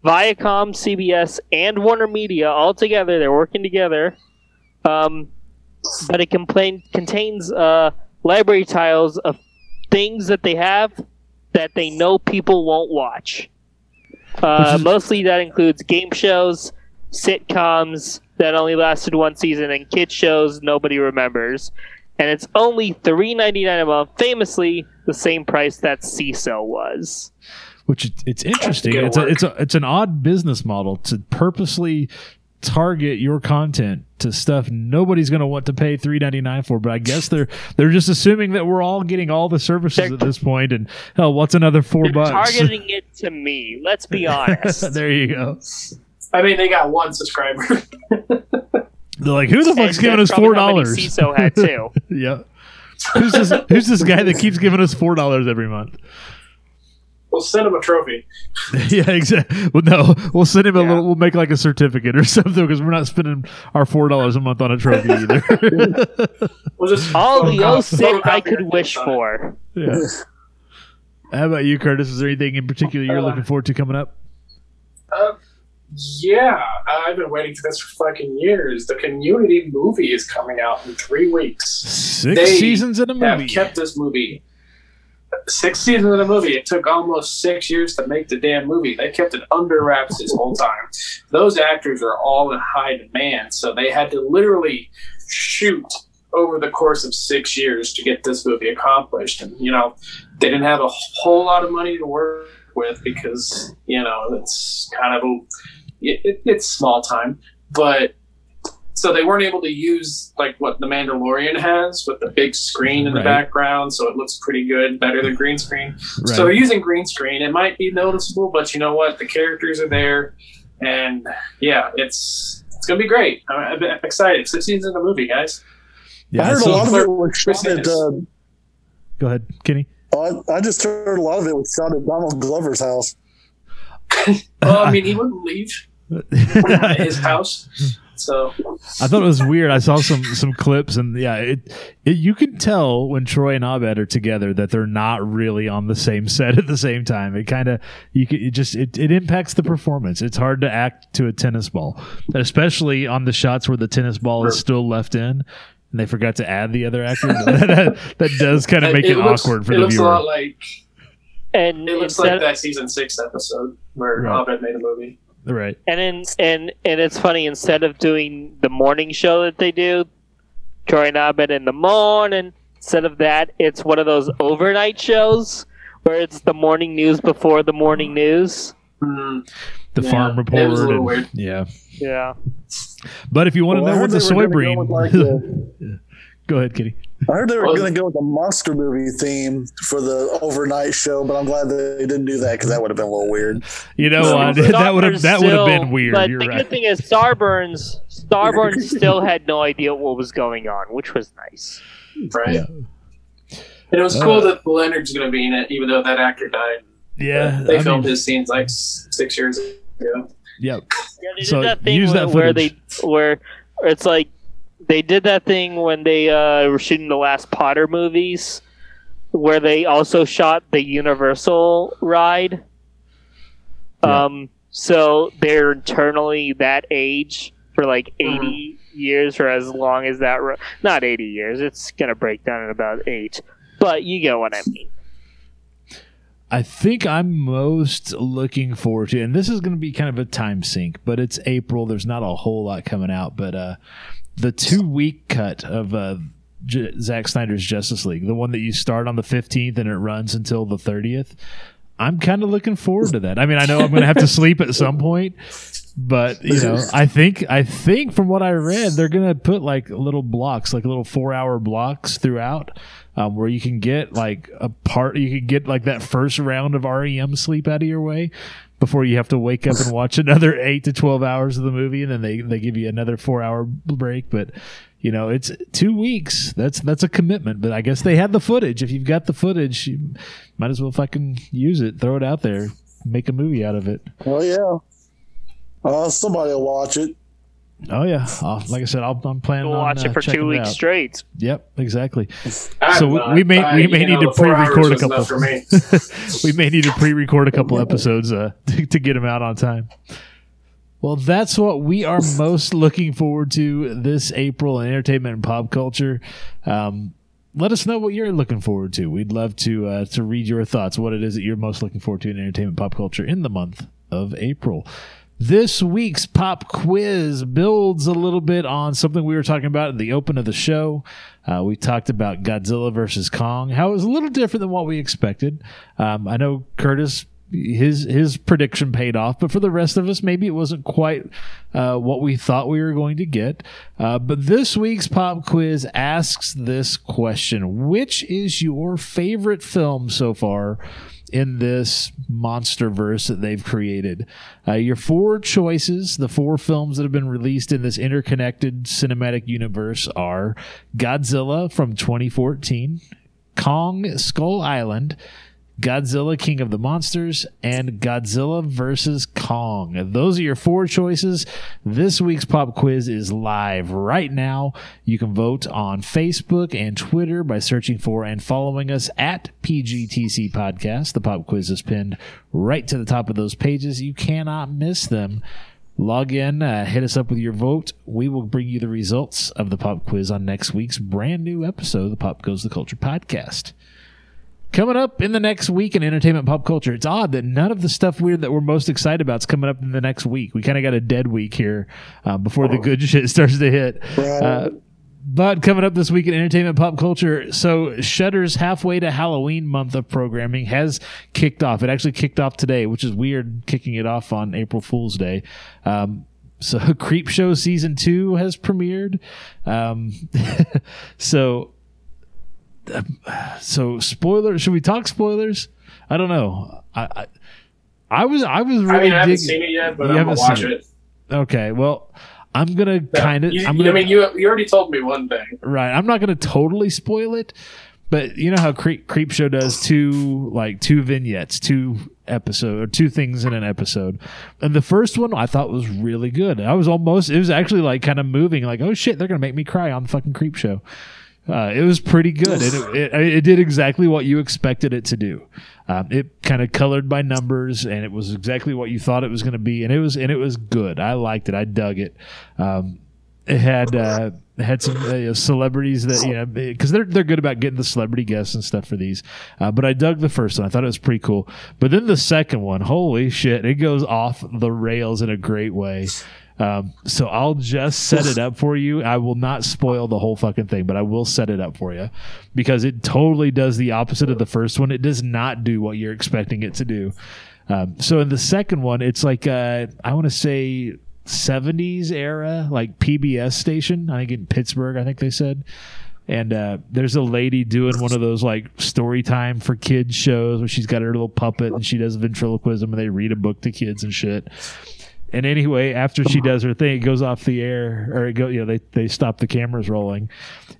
Viacom, CBS, and Warner Media all together. They're working together. Um, but it complain- contains uh, library titles of things that they have that they know people won't watch. Uh, mostly that includes game shows, sitcoms that only lasted one season, and kid shows nobody remembers. And it's only three ninety nine a month, famously the same price that Seeso was. which it's interesting. It's a, it's a it's an odd business model to purposely target your content to stuff nobody's going to want to pay three ninety nine for. But I guess they're they're just assuming that we're all getting all the services They're- at this point, and hell, what's another 4 bucks? targeting it to me. Let's be honest. there you go. I mean, they got one subscriber. They're like, who the And fuck's giving us four probably how many dollars? Seeso had too. yeah. Who's this? Who's this guy that keeps giving us four dollars every month? We'll send him a trophy. yeah, exactly. Well, no, we'll send him a Yeah. little. We'll make like a certificate or something because we're not spending our four dollars a month on a trophy either. We'll just All the photocop- 06 I could wish dates on it. for. yeah. How about you, Curtis? Is there anything in particular you're Uh, looking forward to coming up? Uh, yeah, I've been waiting for this for fucking years. The Community movie is coming out in three weeks. Six they seasons in a movie. Have kept this movie. Six seasons of the movie. It took almost six years to make the damn movie. They kept it under wraps this whole time. Those actors are all in high demand, so they had to literally shoot over the course of six years to get this movie accomplished. And you know, they didn't have a whole lot of money to work with because you know it's kind of a it, it, it's small time, but so they weren't able to use like what the Mandalorian has with the big screen in the background, so it looks pretty good, better than green screen. Right. So using green screen. It might be noticeable, but you know what? The characters are there, and yeah, it's it's gonna be great. I'm, I'm excited. Six seasons in the movie, guys. yeah, I heard so- a lot of it was shot at. Uh, Go ahead, Kenny. I, I just heard a lot of it was shot at Donald Glover's house. Well, I mean, he wouldn't leave his house, so I thought it was weird. I saw some some clips, and yeah, it, it you can tell when Troy and Abed are together that they're not really on the same set at the same time. It kind of you can it just it, it impacts the performance. It's hard to act to a tennis ball, especially on the shots where the tennis ball is still left in. And they forgot to add the other actor. that, that does kind of make it, looks, awkward for it the looks viewer. a lot like And it looks like that season six episode where Right. Abed made a movie. Right. and in, and and it's funny. Instead of doing the morning show that they do, Troy and Abed in the morning. Instead of that, it's one of those overnight shows where it's the morning news before the morning news. Hmm. The Yeah, farm it report. was a little and- weird. Yeah. Yeah. But if you want to Well, I know heard what the they were soy breed. go like, the- Go ahead, Kitty. I heard they were going to go with a monster movie theme for the overnight show, but I'm glad they didn't do that because that would have been a little weird. You know No, what? that would have that would have been weird. But You're the right. good thing is, Starburns, Starburns still had no idea what was going on, which was nice. Right. Yeah. And it was Uh, cool that Leonard's going to be in it, even though that actor died. Yeah, they I filmed mean, his scenes like six years ago. Yep. Yeah, they So did that thing use where, that where they where it's like they did that thing when they uh, were shooting the last Potter movies, where they also shot the Universal ride. Yeah. Um, so they're internally that age for like 80 years or as long as that. Ro- not 80 years. It's gonna break down in about eight. But you get what I mean. I think I'm most looking forward to, and this is going to be kind of a time sink, but it's April. There's not a whole lot coming out, but uh, the two week cut of uh, J- Zack Snyder's Justice League, the one that you start on the 15th and it runs until the 30th. I'm kind of looking forward to that. I mean, I know I'm going to have to sleep at some point, but you know, I think I think from what I read, they're going to put like little blocks, like little four hour blocks throughout, um, where you can get like a part, you can get like that first round of REM sleep out of your way. Before you have to wake up and watch another eight to twelve hours of the movie, and then they they give you another four hour break. But you know, it's two weeks. That's that's a commitment. But I guess they had the footage. If you've got the footage, you might as well fucking use it. Throw it out there. Make a movie out of it. Oh yeah. Uh, somebody will watch it. Oh yeah, I'll, like I said, I'll, I'm planning We'll on watch uh, it for checking two weeks straight. Yep, exactly. I'm So we- not. we may- I- we may need know, to the four hours pre-record a couple. enough for we may need to pre-record a couple episodes uh, to, to get them out on time. Well, that's what we are most looking forward to this April in entertainment and pop culture. Um, let us know what you're looking forward to. We'd love to uh, to read your thoughts. What it is that you're most looking forward to in entertainment pop culture in the month of April. This week's pop quiz builds a little bit on something we were talking about at the open of the show. Uh, we talked about Godzilla versus Kong, how it was a little different than what we expected. Um, I know Curtis his his prediction paid off, but for the rest of us, maybe it wasn't quite uh, what we thought we were going to get. Uh, but this week's pop quiz asks this question: Which is your favorite film so far? In this MonsterVerse that they've created. Uh, your four choices, the four films that have been released in this interconnected cinematic universe are Godzilla from 2014, Kong Skull Island, Godzilla King of the Monsters, and Godzilla versus Kong. Those are your four choices. This week's pop quiz is live right now. You can vote on Facebook and Twitter by searching for and following us at PGTC Podcast. The pop quiz is pinned right to the top of those pages. You cannot miss them. Log in, uh, hit us up with your vote. We will bring you the results of the pop quiz on next week's brand new episode of the Pop Goes the Culture podcast. Coming up in the next week in entertainment pop culture, it's odd that none of the stuff weird that we're most excited about is coming up in the next week. We kind of got a dead week here uh, before the good shit starts to hit. Uh, but coming up this week in entertainment pop culture, so Shudder's halfway to Halloween month of programming has kicked off. It actually kicked off today, which is weird, kicking it off on April Fool's Day. Um, so Creepshow season two has premiered. Um, so so spoilers. Should we talk spoilers? I don't know. I I, I was I was really I mean, I haven't digging- seen it yet, but You I'm gonna watch seen it. Okay, well, I'm gonna kind of. I mean, you you already told me one thing. right. I'm not gonna totally spoil it, but you know how Creep, Creepshow does two like two vignettes, two episode or two things in an episode, and the first one I thought was really good. I was almost. It was actually like kind of moving. Like, oh shit, they're gonna make me cry on the fucking Creepshow. Uh, it was pretty good. It, it, it did exactly what you expected it to do. Um, it kind of colored by numbers, and it was exactly what you thought it was going to be, and it was and it was good. I liked it. I dug it. Um, it had uh, had some uh, celebrities that you know because they're they're good about getting the celebrity guests and stuff for these. Uh, but I dug the first one. I thought it was pretty cool. But then the second one, holy shit, it goes off the rails in a great way. Um, so I'll just set it up for you. I will not spoil the whole fucking thing, but I will set it up for you because it totally does the opposite of the first one. It does not do what you're expecting it to do. Um, so in the second one, it's like uh, I want to say 70s era, like PBS station. I think in Pittsburgh, I think they said. And uh, there's a lady doing one of those like story time for kids shows where she's got her little puppet and she does ventriloquism and they read a book to kids and shit. And anyway, after she does her thing, it goes off the air, or it go, you know, they they stop the cameras rolling,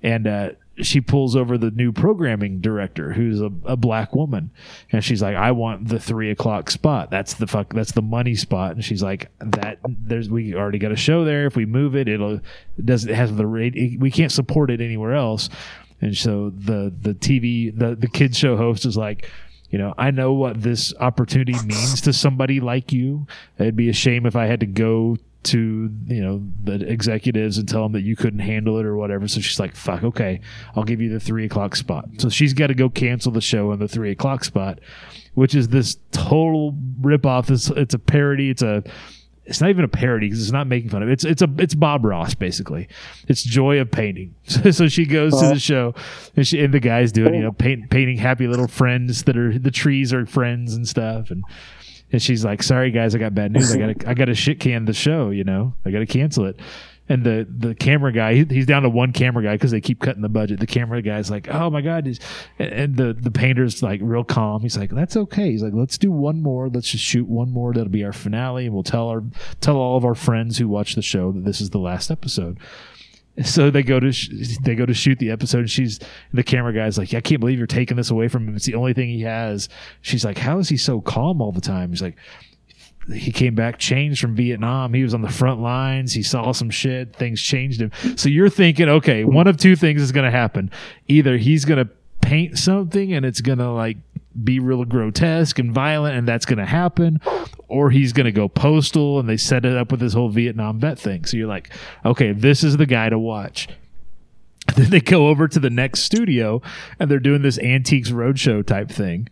and uh, she pulls over the new programming director, who's a, a black woman, and she's like, "I want the three o'clock spot. That's the fuck. That's the money spot." And she's like, "That there's we already got a show there. If we move it, it'll it doesn't it has the rate. We can't support it anywhere else." And so the the TV the the kids show host is like, you know, I know what this opportunity means to somebody like you. It'd be a shame if I had to go to you know the executives and tell them that you couldn't handle it or whatever. So she's like, "Fuck, okay, I'll give you the three o'clock spot." So she's got to go cancel the show in the three o'clock spot, which is this total ripoff. It's it's a parody. It's a it's not even a parody because it's not making fun of it. It's it's a it's Bob Ross basically. It's joy of painting. So, so she goes to the show and she and the guy's doing you oh. know paint, painting happy little friends that are the trees are friends and stuff and and she's like sorry guys I got bad news I got I got to shit can the show you know I got to cancel it and the the camera guy he, he's down to one camera guy because they keep cutting the budget. The camera guy's like, "Oh my god!" He's, and- the the painter's like real calm. He's like, "That's okay." He's like, "Let's do one more. Let's just shoot one more. That'll be our finale, and we'll tell our tell all of our friends who watch the show that this is the last episode." So they go to sh- they go to shoot the episode. And she's the camera guy's like, "I can't believe you're taking this away from him. It's the only thing he has." She's like, "How is he so calm all the time?" He's like, he came back changed from Vietnam. He was on the front lines. He saw some shit. Things changed him. So you're thinking, okay, one of two things is going to happen. Either he's going to paint something and it's going to like be real grotesque and violent and that's going to happen or he's going to go postal and they set it up with this whole Vietnam vet thing. So you're like, okay, this is the guy to watch. Then they go over to the next studio and they're doing this Antiques Roadshow type thing.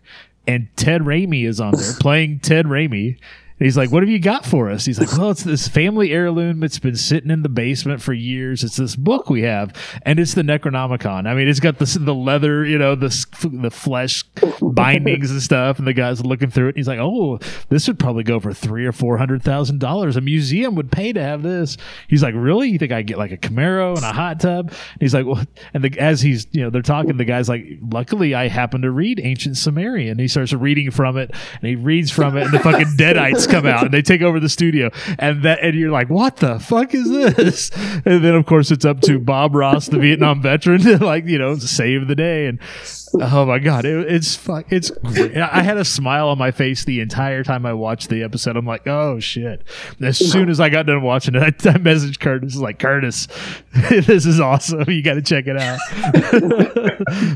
And Ted Raimi is on there playing Ted Raimi. And he's like, What have you got for us? He's like, Well, it's this family heirloom. It's been sitting in the basement for years. It's this book we have, and it's the Necronomicon. I mean, it's got the, the leather, you know, the, the flesh bindings and stuff. And the guy's looking through it. And he's like, Oh, this would probably go for three or four hundred thousand dollars. A museum would pay to have this. He's like, Really? You think I get like a Camaro and a hot tub? And he's like, Well, and the, as he's, you know, they're talking, the guy's like, Luckily, I happen to read ancient Sumerian. He starts reading from it, and he reads from it, and the fucking Deadites come out, and they take over the studio, and that, and you're like, What the fuck is this? And then, of course, it's up to Bob Ross, the Vietnam veteran, to like, you know, save the day, and oh my god, it, it's fuck, it's great. I had a smile on my face the entire time I watched the episode. I'm like, oh shit! As soon as I got done watching it, I, I messaged Curtis like, Curtis, this is awesome. You got to check it out.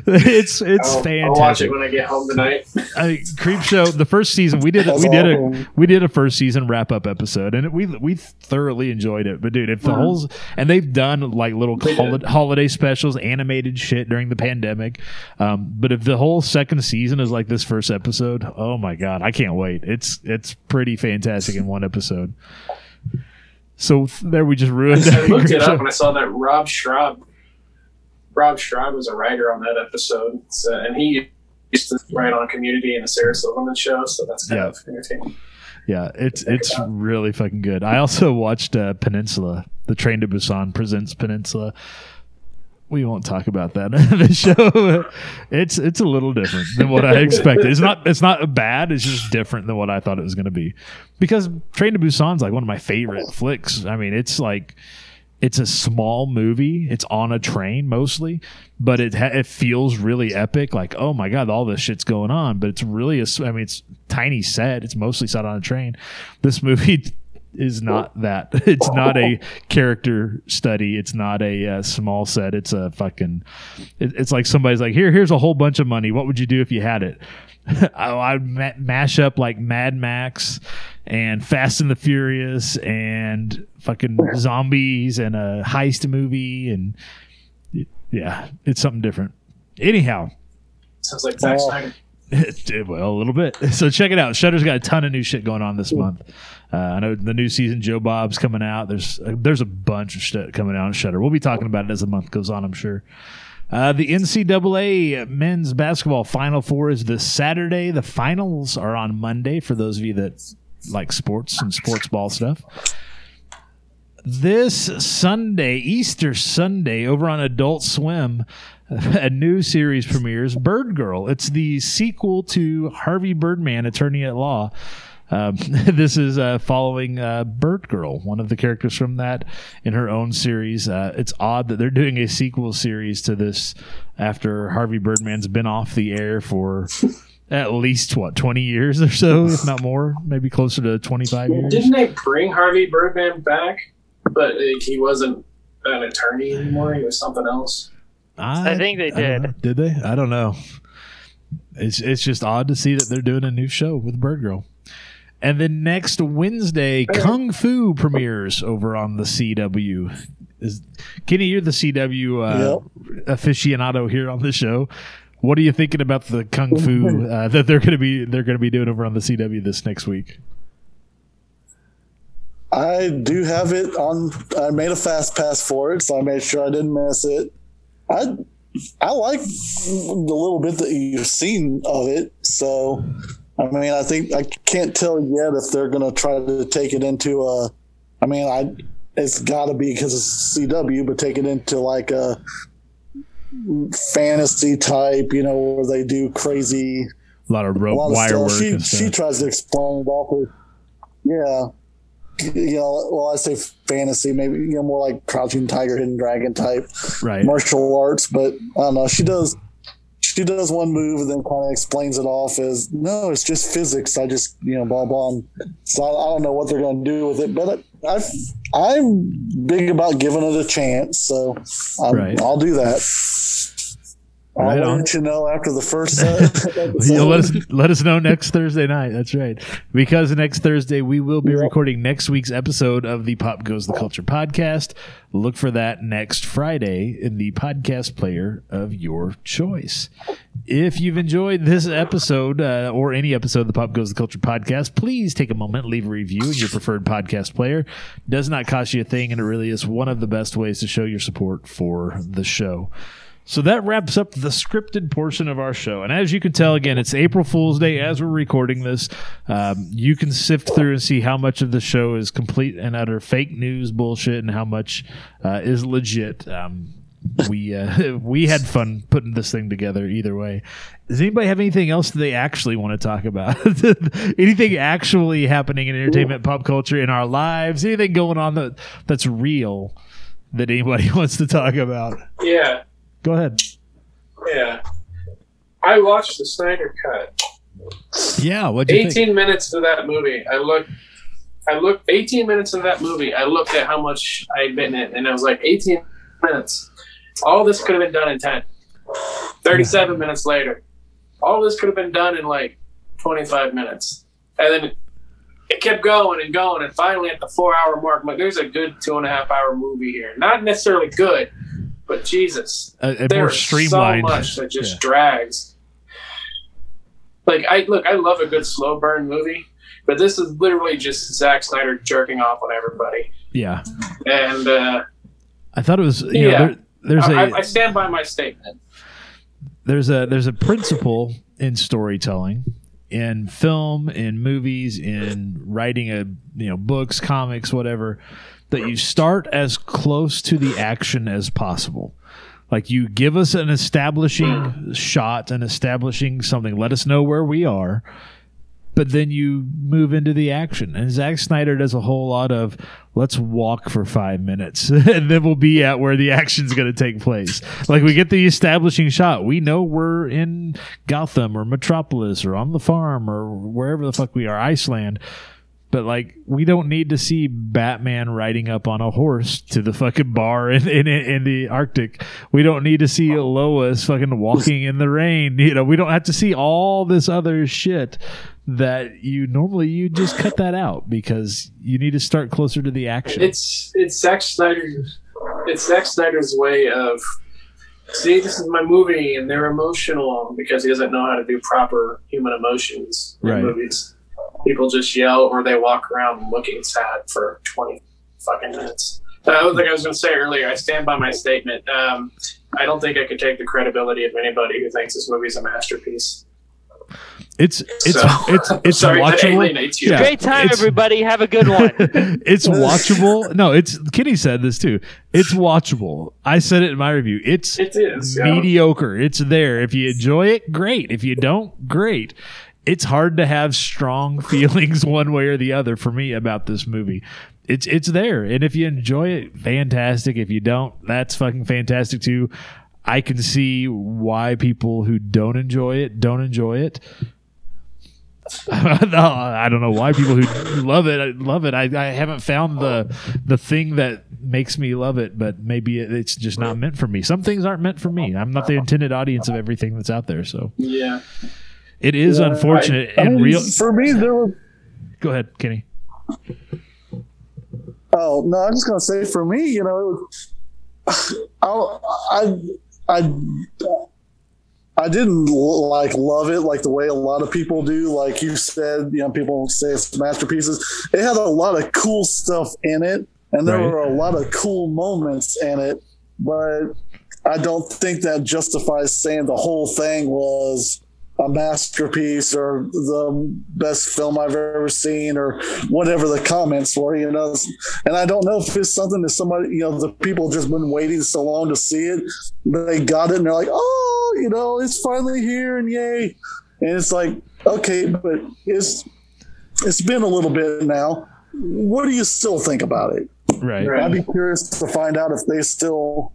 it's it's I'll, fantastic. I'll watch it when I get home tonight. I, Creepshow, the first season, we did That's we did a we did a first season wrap up episode, and it, we we thoroughly enjoyed it. But dude, if the whole and they've done like little did. holiday specials, animated shit during the pandemic. Um, but if the whole second season is like this first episode, oh my god, I can't wait. It's it's pretty fantastic in one episode. So th- there we just ruined. I looked it up and I saw that Rob Schrab. Rob Schrab was a writer on that episode, so, and he used to write on Community and the Sarah Silverman show, so that's kind Yeah. of entertaining. Yeah, it's it's really fucking good. I also watched uh, Peninsula, the Train to Busan presents Peninsula. We won't talk about that in the show. It's it's a little different than what I expected. It's not it's not bad. It's just different than what I thought it was going to be. Because Train to Busan's like one of my favorite flicks. I mean, it's like it's a small movie. It's on a train mostly, but it ha- it feels really epic. Like oh my god, all this shit's going on. But it's really a I mean, it's tiny set. It's mostly set on a train. This movie is not that. It's not a character study. It's not a uh, small set. It's a fucking. It, it's like somebody's like here. Here's a whole bunch of money. What would you do if you had it? I'd mash up like Mad Max and Fast and the Furious and fucking zombies and a heist movie and yeah, it's something different. Anyhow, Sounds like Zack Oh. Snyder. well, a little bit. So check it out. Shudder's got a ton of new shit going on this month. Uh, I know the new season Joe Bob's coming out. There's uh, there's a bunch of shit coming out on Shutter. We'll be talking about it as the month goes on. I'm sure. Uh, the NCAA men's basketball Final Four is this Saturday. The finals are on Monday for those of you that like sports and sports ball stuff. This Sunday, Easter Sunday, over on Adult Swim, a new series premieres, Birdgirl. It's the sequel to Harvey Birdman, Attorney at Law. Um, this is uh, following uh, Birdgirl, one of the characters from that in her own series. Uh, it's odd that they're doing a sequel series to this after Harvey Birdman's been off the air for at least what 20 years or so, if not more, maybe closer to 25 years. Didn't they bring Harvey Birdman back? But uh, he wasn't an attorney anymore. He was something else. I think they did. Did they? I don't know. It's it's just odd to see that they're doing a new show with Birdgirl. And then next Wednesday, Kung Fu premieres over on the CW. Is Kenny, you're the CW uh, aficionado here on the show. What are you thinking about the Kung Fu uh, that they're going to be they're going to be doing over on the CW this next week? I do have it on. I made a fast pass for it, so I made sure I didn't miss it. I I like the little bit that you've seen of it. So, I mean, I think I can't tell yet if they're going to try to take it into a. I mean, I it's got to be because it's CW, but take it into like a fantasy type, you know, where they do crazy A lot of rope wire work She she tries to explain it all. Yeah. You know, well, I say fantasy, maybe you know more like Crouching Tiger, Hidden Dragon type right. martial arts. But I don't know. She does she does one move and then kind of explains it off as no, it's just physics. I just you know blah blah. So I, I don't know what they're going to do with it, but I, I'm big about giving it a chance, so I'm, Right. I'll do that. Right I'll on. let you know after the first. Uh, let us let us know next Thursday night. That's right. Because next Thursday we will be recording next week's episode of the Pop Goes the Culture podcast. Look for that next Friday in the podcast player of your choice. If you've enjoyed this episode uh, or any episode of the Pop Goes the Culture podcast, please take a moment, leave a review in your preferred podcast player. Does not cost you a thing, and it really is one of the best ways to show your support for the show. So that wraps up the scripted portion of our show. And as you can tell, again, it's April Fool's Day as we're recording this. Um, you can sift through and see how much of the show is complete and utter fake news bullshit and how much uh, is legit. Um, we uh, we had fun putting this thing together either way. Does anybody have anything else that they actually want to talk about? anything actually happening in entertainment, pop culture, in our lives? Anything going on that that's real that anybody wants to talk about? Yeah, Go ahead. yeah. I watched the Snyder Cut. Yeah, you 18 think? minutes to that movie. I looked. I looked 18 minutes of that movie. I looked at how much I'd been in, and I was like, 18 minutes. All this could have been done in 10. 37 minutes later, all this could have been done in like 25 minutes, and then it kept going and going, and finally at the four-hour mark, I'm like, there's a good two and a half hour movie here. Not necessarily good, but Jesus, more there's so much that just yeah. drags. Like I look, I love a good slow burn movie, but this is literally just Zack Snyder jerking off on everybody. Yeah, And uh, I thought it was. You Yeah. know, there, there's I, a I stand by my statement. there's a there's a principle in storytelling, in film, in movies, in writing a you know books, comics, whatever, that you start as close to the action as possible. Like you give us an establishing shot, and establishing something. Let us know where we are, but then you move into the action. And Zack Snyder does a whole lot of let's walk for five minutes, and then we'll be at where the action's going to take place. Like we get the establishing shot. We know we're in Gotham or Metropolis or on the farm or wherever the fuck we are, Iceland. But like, we don't need to see Batman riding up on a horse to the fucking bar in, in in the Arctic. We don't need to see Lois fucking walking in the rain. You know, we don't have to see all this other shit that you normally you just cut that out because you need to start closer to the action. It's it's Zack Snyder's it's Zack Snyder's way of see this is my movie and they're emotional because he doesn't know how to do proper human emotions in Right. movies. People just yell or they walk around looking sad for twenty fucking minutes. Uh, like I was going to say earlier, I stand by my statement. Um, I don't think I could take the credibility of anybody who thinks this movie's a masterpiece. It's it's So- it's it's Sorry, that watchable. alienates you. Yeah. Great time, It's- everybody. Have a good one. it's watchable. No, it's Kenny said this too. It's watchable. I said it in my review. It's It is. yeah. mediocre. It's there. If you enjoy it, great. If you don't, great. It's hard to have strong feelings one way or the other for me about this movie. It's it's there, and if you enjoy it, fantastic. If you don't, that's fucking fantastic too. I can see why people who don't enjoy it don't enjoy it. I don't know why people who love it love it. I, I haven't found the the thing that makes me love it, but maybe it's just not meant for me. Some things aren't meant for me. I'm not the intended audience of everything that's out there. So Yeah. It is Yeah, unfortunate I and mean, real. for me, there was Go ahead, Kenny. Oh no, I'm just gonna say for me, you know, I I I I didn't like love it like the way a lot of people do. Like you said, you know, people say it's masterpieces. It had a lot of cool stuff in it, and there Right. were a lot of cool moments in it, but I don't think that justifies saying the whole thing was a masterpiece or the best film I've ever seen or whatever the comments were, you know. And I don't know if it's something that somebody, you know, the people just been waiting so long to see it, but they got it and they're like, oh, you know, it's finally here and yay. And it's like, okay, but it's it's been a little bit now. What do you still think about it? Right. Right. I'd be curious to find out if they still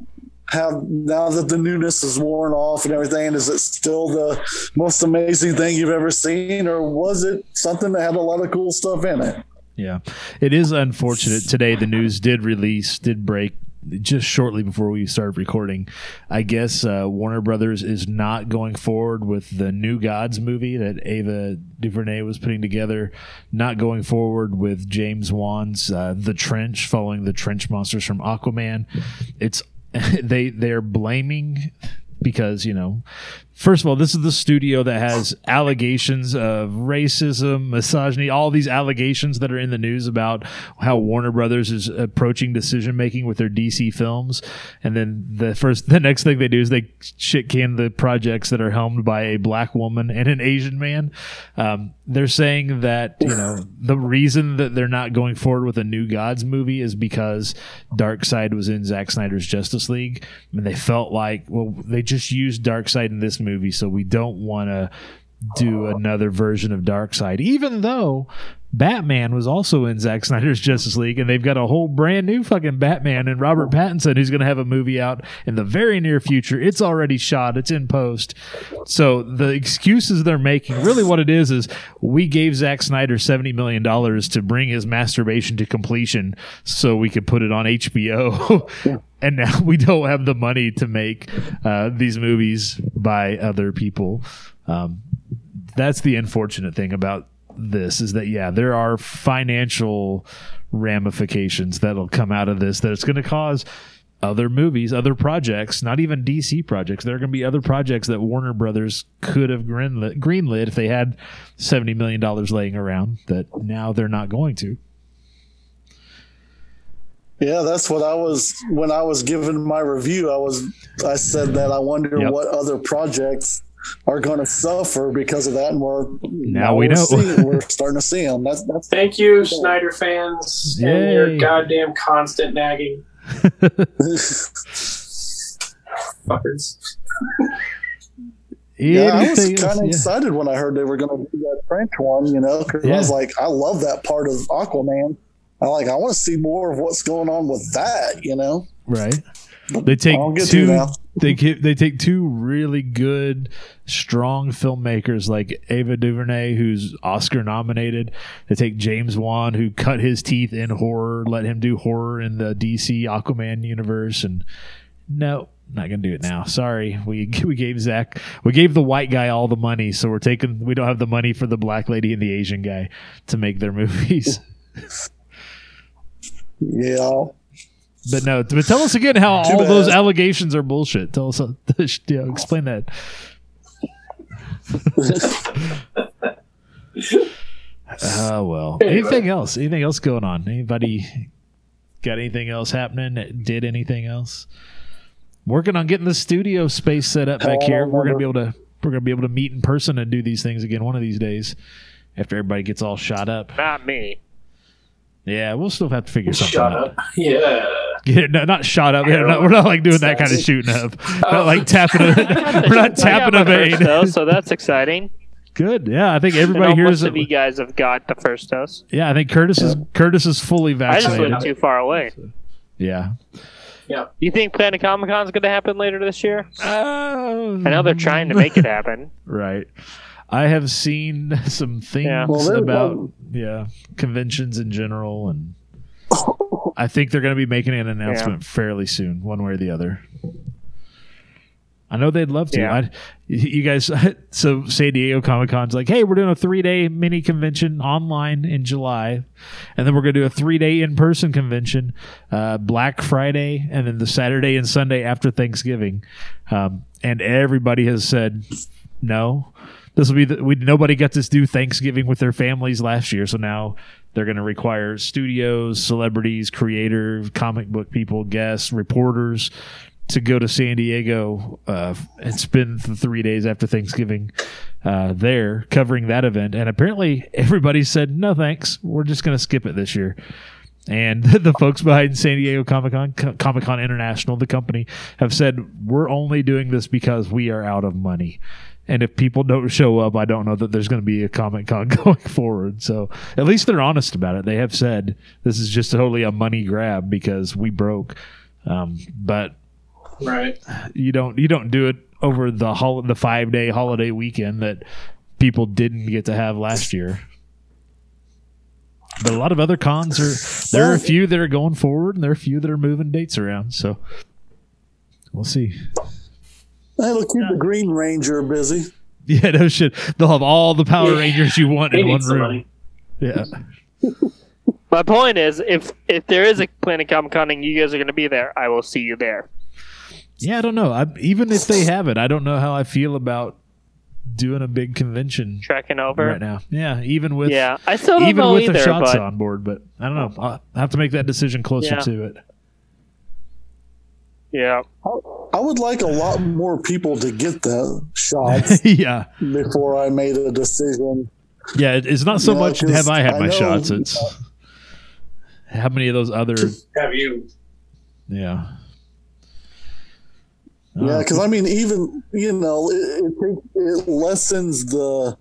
have now that the newness is worn off and everything. Is it still the most amazing thing you've ever seen, or was it something that had a lot of cool stuff in it? Yeah, it is unfortunate. Today, the news did release, did break just shortly before we started recording. I guess uh, Warner Brothers is not going forward with the New Gods movie that Ava DuVernay was putting together. Not going forward with James Wan's uh, The Trench, following the Trench monsters from Aquaman. It's they they're blaming because you know first of all this is the studio that has allegations of racism misogyny all these allegations that are in the news about how warner brothers is approaching decision making with their dc films. And then the first the next thing they do is they shit can the projects that are helmed by a black woman and an asian man. Um, they're saying that you know the reason that they're not going forward with a new gods movie is because Darkseid was in Zack snyder's justice league. And they felt like well they just used Darkseid in this movie so we don't want to do another version of Darkseid even though Batman was also in Zack Snyder's Justice League, and they've got a whole brand new fucking Batman and Robert Pattinson who's going to have a movie out in the very near future. It's already shot, it's in post. So the excuses they're making, really what it is, is we gave Zack Snyder $70 million to bring his masturbation to completion so we could put it on HBO. and now we don't have the money to make uh, these movies by other people. Um, that's the unfortunate thing about this is that yeah there are financial ramifications that'll come out of this that it's going to cause other movies other projects not even dc projects there are going to be other projects that warner brothers could have greenlit, greenlit if they had 70 million dollars laying around that now they're not going to Yeah, that's what I was when I was giving my review. I was I said that I wonder Yep. what other projects are going to suffer because of that, and we're Now we we're know. seeing- we're starting to see them. That's that's Thank you, Snyder fans, and your goddamn constant nagging fuckers. yeah. I was kind of Yeah. excited when I heard they were going to do that Trench one. You know, because I was like, I love that part of Aquaman. I like. I want to see more of what's going on with that. You know, right they take I'll get to two they they take two really good strong filmmakers like Ava DuVernay who's Oscar nominated. They take James Wan who cut his teeth in horror let him do horror in the DC Aquaman universe and no not gonna do it now. Sorry. We we gave Zack we gave the white guy all the money so we're taking we don't have the money for the black lady and the Asian guy to make their movies. Yeah. But no, but tell us again how Too all those allegations are bullshit. Tell us, yeah, explain that. Oh well. Anything else? Anything else going on? Anybody got anything else happening? Did anything else? Working on getting the studio space set up back here. We're gonna be able to we're gonna be able to meet in person and do these things again one of these days after everybody gets all shot up. Not me. Yeah, we'll still have to figure something Shut out. up. Yeah. Yeah, no, not shot up. Yeah, not, we're not like doing that kind of shooting up. Not like tapping a, oh. we're not oh, tapping a I got my first vein. dose, so that's exciting. Good. Yeah, I think And everybody here is. most is. of you guys have got the first dose. Yeah, I think Curtis is Curtis is fully vaccinated. I just vaccinated. went too far away. Yeah. Yeah. You think Planet Comic Con is going to happen later this year? I I know they're trying to make it happen. Right. I have seen some things Yeah. Well, there- about yeah conventions in general, and I think they're going to be making an announcement fairly soon, one way or the other. I know they'd love to. Yeah. I, you guys, so San Diego Comic Con's like, hey, we're doing a three day mini convention online in July, and then we're going to do a three day in person convention, uh, Black Friday, and then the Saturday and Sunday after Thanksgiving. Um, and everybody has said no. This will be the, we nobody got to do Thanksgiving with their families last year, so now they're going to require studios, celebrities, creators, comic book people, guests, reporters, to go to San Diego uh, and spend the three days after Thanksgiving uh, there covering that event. And apparently, everybody said, no, thanks. We're just going to skip it this year. And the folks behind San Diego Comic Con, Comic Con International, the company, have said, we're only doing this because we are out of money. And if people don't show up, I don't know that there's going to be a Comic Con going forward. So at least they're honest about it. They have said this is just totally a money grab because we broke. Um, but Right. you don't you don't do it over the hol- the five day holiday weekend that people didn't get to have last year. But a lot of other cons are there are a few that are going forward and there are a few that are moving dates around. So we'll see. It'll keep the Green Ranger busy. Yeah, no shit. They'll have all the Power Rangers you want They in one room. money. Yeah. My point is, if if there is a Planet Comic Con and you guys are going to be there, I will see you there. Yeah, I don't know. I, even if they have it, I don't know how I feel about doing a big convention Trekking over. right now. Yeah, even with Yeah, I still don't even know with either. the shots but on board, but I don't know. I'll have to make that decision closer Yeah. to it. Yeah, I would like a lot more people to get the shots yeah, before I made a decision. yeah. It's not so Yeah, much 'cause have I had I my know- shots. It's how many of those other Have you? yeah. Yeah, uh, because I mean, even you know, it, it, it lessens the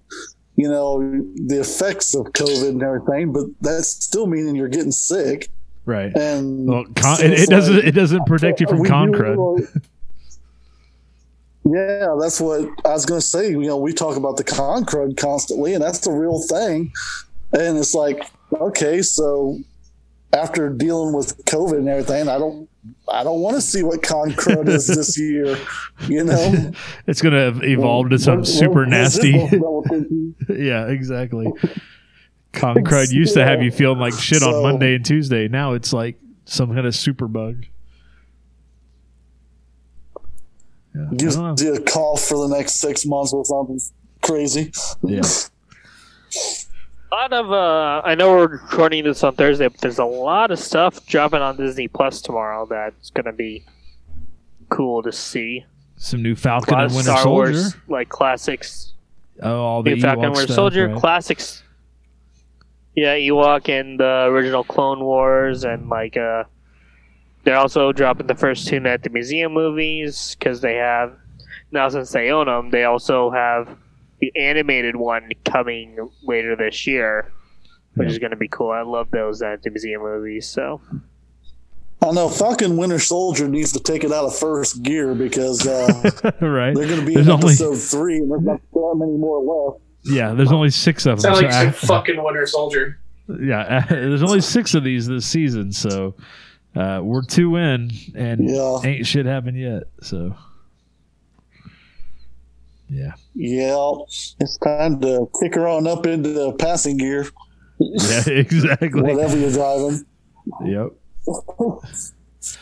you know the effects of COVID and everything, but that's still meaning you're getting sick. Right. And Well, con- so it, it doesn't like- it doesn't protect you from con crud. Yeah, that's what I was going to say. You know, we talk about the con crud constantly, and that's the real thing. And it's like, okay, so after dealing with COVID and everything, I don't, I don't want to see what con crud is this year. You know, It's gonna evolve to some What- super what nasty. yeah, exactly. Con crud used to have you feeling like shit on Monday and Tuesday. Now it's like some kind of super bug. Yeah, I Gives don't you a cough for the next six months or something crazy. Yeah. a lot of. Uh, I know we're recording this on Thursday, but there's a lot of stuff dropping on Disney Plus tomorrow that's going to be cool to see. Some new A Falcon and Winter Star Soldier. Wars like classics. Oh, all the New Falcon Ewok and Winter stuff, Soldier right? classics. Yeah, Ewok and the original Clone Wars, and like uh, they're also dropping the first two at the Museum movies because they have now since they own them, they also have the animated one coming later this year, which Yeah. is going to be cool. I love those at the Museum movies. So I know Falcon Winter Soldier needs to take it out of first gear because uh, right. they're going to be There's in only episode three, and there's not that many more left. Yeah. There's only six of them. Sound so like some fucking Winter Soldier. yeah, there's only six of these this season, so uh, we're two in, and Yeah. ain't shit happened yet. So yeah, Yeah, it's time to kick her on up into the passing gear, yeah, exactly. whatever you're driving. Yep.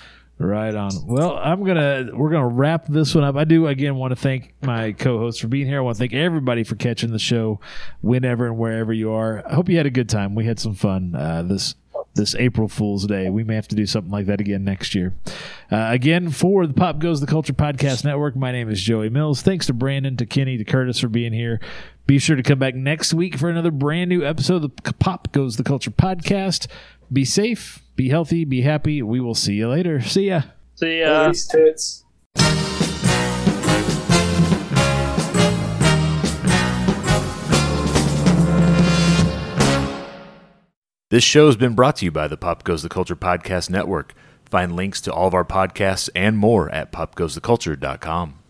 Right on. Well, I'm gonna we're gonna wrap this one up. I do again want to thank my co-host for being here. I want to thank everybody for catching the show, whenever and wherever you are. I hope you had a good time. We had some fun uh, this this April Fool's Day. We may have to do something like that again next year. Uh, again, for the Pop Goes the Culture Podcast Network, my name is Joey Mills. Thanks to Brandon, to Kenny, to Curtis for being here. Be sure to come back next week for another brand new episode of the Pop Goes the Culture Podcast. Be safe, be healthy, be happy. We will see you later. See ya. see ya. These tits. This show has been brought to you by the Pop Goes the Culture Podcast Network. Find links to all of our podcasts and more at popgoestheculture.com.